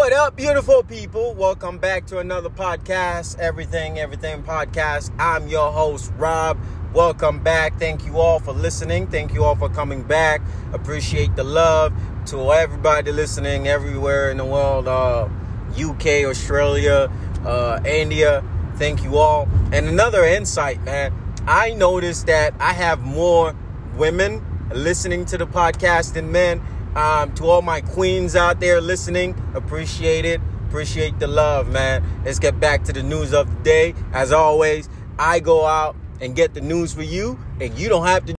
What up, beautiful people? Welcome back to another podcast, Everything, Everything Podcast. I'm your host, Rob. Welcome back. Thank you all for listening. Thank you all for coming back. Appreciate the love to everybody listening everywhere in the world uh, UK, Australia, uh, India. Thank you all. And another insight, man. I noticed that I have more women listening to the podcast than men um, to all my queens out there listening, appreciate it. Appreciate the love, man. Let's get back to the news of the day. As always, I go out and get the news for you, and you don't have to.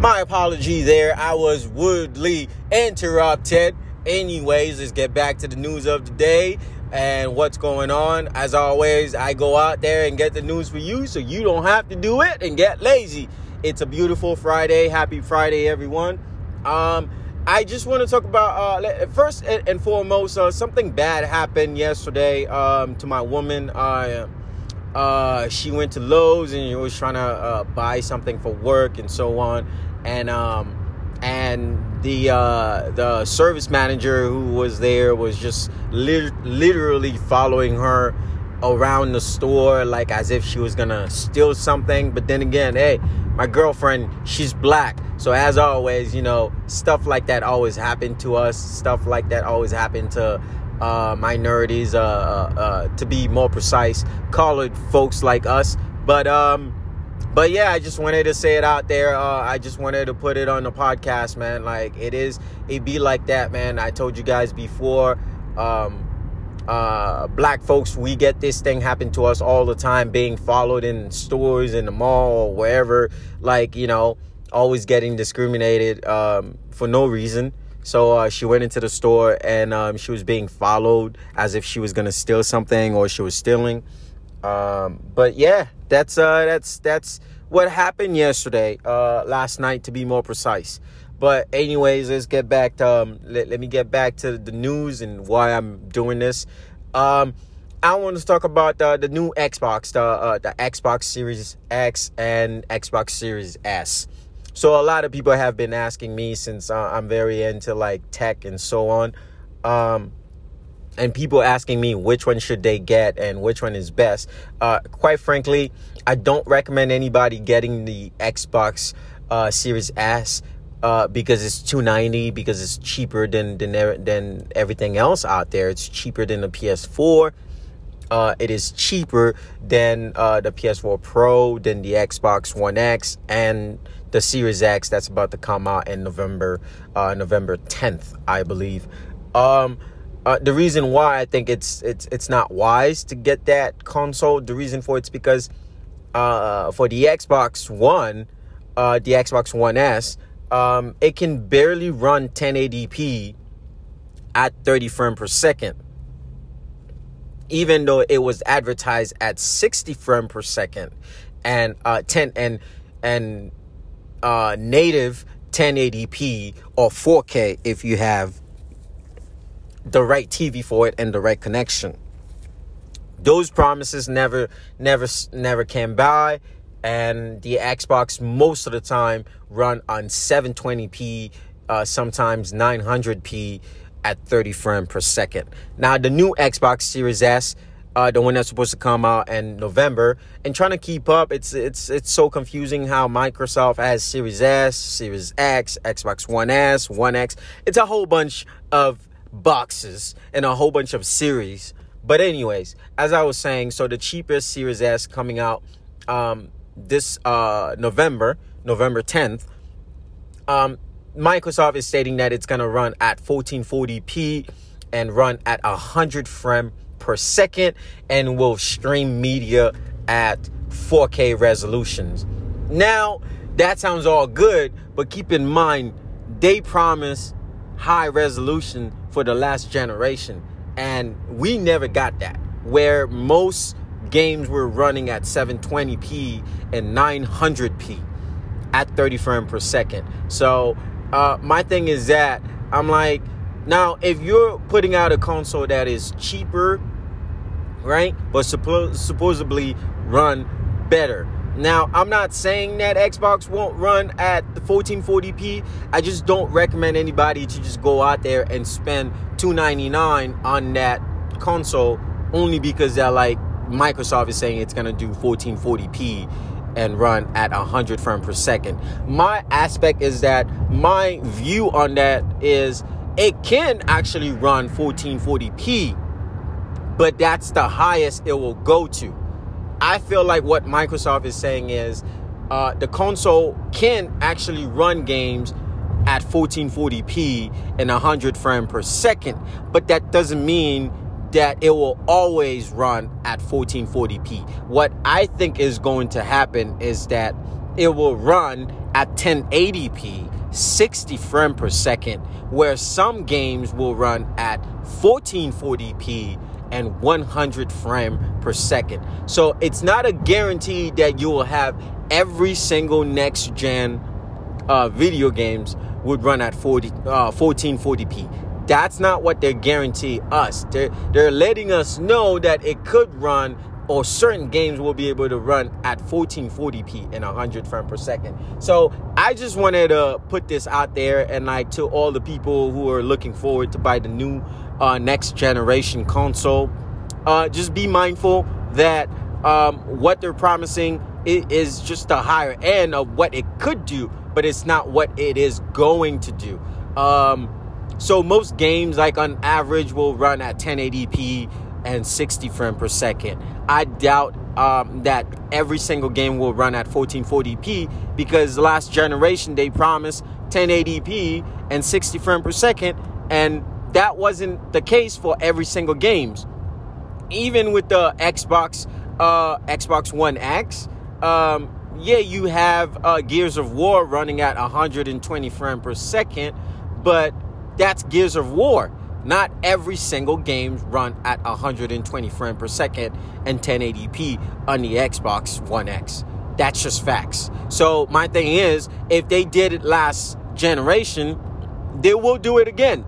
My apology there. I was rudely interrupted. Anyways, let's get back to the news of the day and what's going on. As always, I go out there and get the news for you so you don't have to do it and get lazy. It's a beautiful Friday. Happy Friday, everyone. Um, I just want to talk about uh, first and foremost uh, something bad happened yesterday um, to my woman. Uh, she went to Lowe's and she was trying to uh, buy something for work and so on, and um, and the uh, the service manager who was there was just li- literally following her around the store like as if she was gonna steal something. But then again, hey, my girlfriend, she's black. So as always, you know, stuff like that always happened to us. Stuff like that always happened to uh, minorities, uh, uh, uh, to be more precise, colored folks like us. But um, but yeah, I just wanted to say it out there. Uh, I just wanted to put it on the podcast, man. Like it is, it be like that, man. I told you guys before. Um, uh, black folks, we get this thing happen to us all the time, being followed in stores, in the mall, or wherever. Like, you know, always getting discriminated um, for no reason. So uh, she went into the store and um, she was being followed as if she was gonna steal something or she was stealing. Um, but yeah, that's uh, that's that's what happened yesterday, uh, last night to be more precise. But anyways, let's get back to um, let, let me get back to the news and why I'm doing this. Um, I want to talk about uh, the new Xbox, the uh, the Xbox Series X and Xbox Series S. So a lot of people have been asking me since uh, I'm very into like tech and so on, um, and people asking me which one should they get and which one is best. Uh, quite frankly, I don't recommend anybody getting the Xbox uh, Series S uh, because it's 290 because it's cheaper than than than everything else out there. It's cheaper than the PS4. Uh, it is cheaper than uh, the PS4 Pro, than the Xbox One X, and the Series X that's about to come out in November, uh, November 10th, I believe. Um, uh, the reason why I think it's it's it's not wise to get that console. The reason for it's because uh, for the Xbox One, uh, the Xbox One S, um, it can barely run 1080p at 30 frames per second even though it was advertised at 60 frames per second and uh 10 and and uh native 1080p or 4k if you have the right TV for it and the right connection. Those promises never never never came by and the Xbox most of the time run on 720p, uh, sometimes 900p at 30 frames per second. Now the new Xbox Series S, uh, the one that's supposed to come out in November, and trying to keep up, it's it's it's so confusing how Microsoft has Series S, Series X, Xbox One S, One X. It's a whole bunch of boxes and a whole bunch of series. But anyways, as I was saying, so the cheapest Series S coming out um, this uh, November, November 10th, um, Microsoft is stating that it's going to run at 1440p and run at 100 frame per second and will stream media at 4K resolutions. Now, that sounds all good, but keep in mind they promised high resolution for the last generation and we never got that. Where most games were running at 720p and 900p at 30 frames per second. So uh, my thing is that I'm like, now if you're putting out a console that is cheaper, right, but suppo- supposedly run better. Now, I'm not saying that Xbox won't run at the 1440p. I just don't recommend anybody to just go out there and spend 299 on that console only because they're like Microsoft is saying it's going to do 1440p and run at 100 frames per second. My aspect is that my view on that is it can actually run 1440p, but that's the highest it will go to. I feel like what Microsoft is saying is uh, the console can actually run games at 1440p and 100 frames per second, but that doesn't mean that it will always run at 1440p. What I think is going to happen is that it will run at 1080p, 60 frame per second, where some games will run at 1440p and 100 frame per second. So it's not a guarantee that you will have every single next gen uh, video games would run at 40 uh, 1440p. That's not what they guarantee us. They're, they're letting us know that it could run or certain games will be able to run at 1440p and 100 frames per second. So I just wanted to put this out there and like to all the people who are looking forward to buy the new uh, next generation console, uh, just be mindful that um, what they're promising is just the higher end of what it could do, but it's not what it is going to do. Um, so most games, like on average, will run at 1080p and 60 frames per second. I doubt um, that every single game will run at 1440p because last generation they promised 1080p and 60 frames per second, and that wasn't the case for every single games. Even with the Xbox, uh, Xbox One X, um, yeah, you have uh, Gears of War running at 120 frames per second, but that's Gears of War. Not every single game run at 120 frames per second and 1080p on the Xbox One X. That's just facts. So my thing is, if they did it last generation, they will do it again.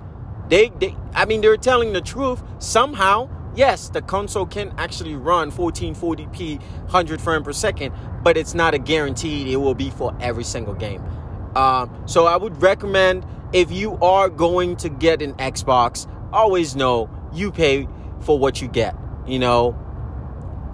They, they I mean, they're telling the truth. Somehow, yes, the console can actually run 1440p, 100 frames per second, but it's not a guaranteed it will be for every single game. Um, so I would recommend if you are going to get an Xbox, always know you pay for what you get, you know.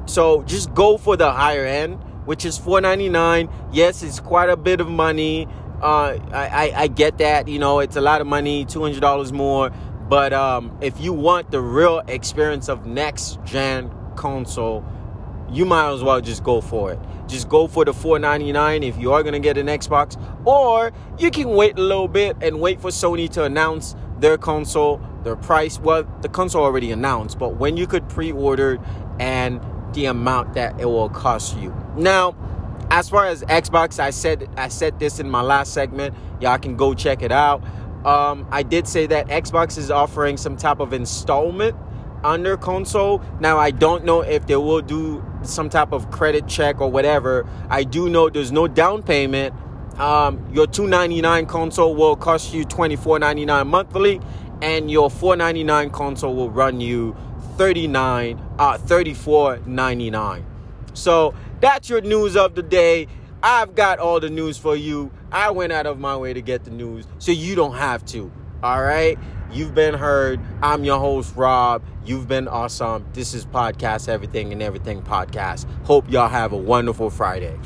So just go for the higher end, which is 499. Yes, it's quite a bit of money. Uh, I, I, I get that, you know, it's a lot of money, $200 more. But um, if you want the real experience of next gen console, you might as well just go for it. Just go for the 499 if you are going to get an Xbox or you can wait a little bit and wait for Sony to announce their console, their price. Well, the console already announced, but when you could pre-order and the amount that it will cost you. Now, as far as Xbox, I said I said this in my last segment. Y'all can go check it out. Um, I did say that Xbox is offering some type of installment under console. Now I don't know if they will do some type of credit check or whatever. I do know there's no down payment. Um, your 299 console will cost you 24.99 monthly, and your 499 console will run you 39 uh 34.99. So that's your news of the day. I've got all the news for you. I went out of my way to get the news so you don't have to. All right? You've been heard. I'm your host, Rob. You've been awesome. This is Podcast Everything and Everything Podcast. Hope y'all have a wonderful Friday.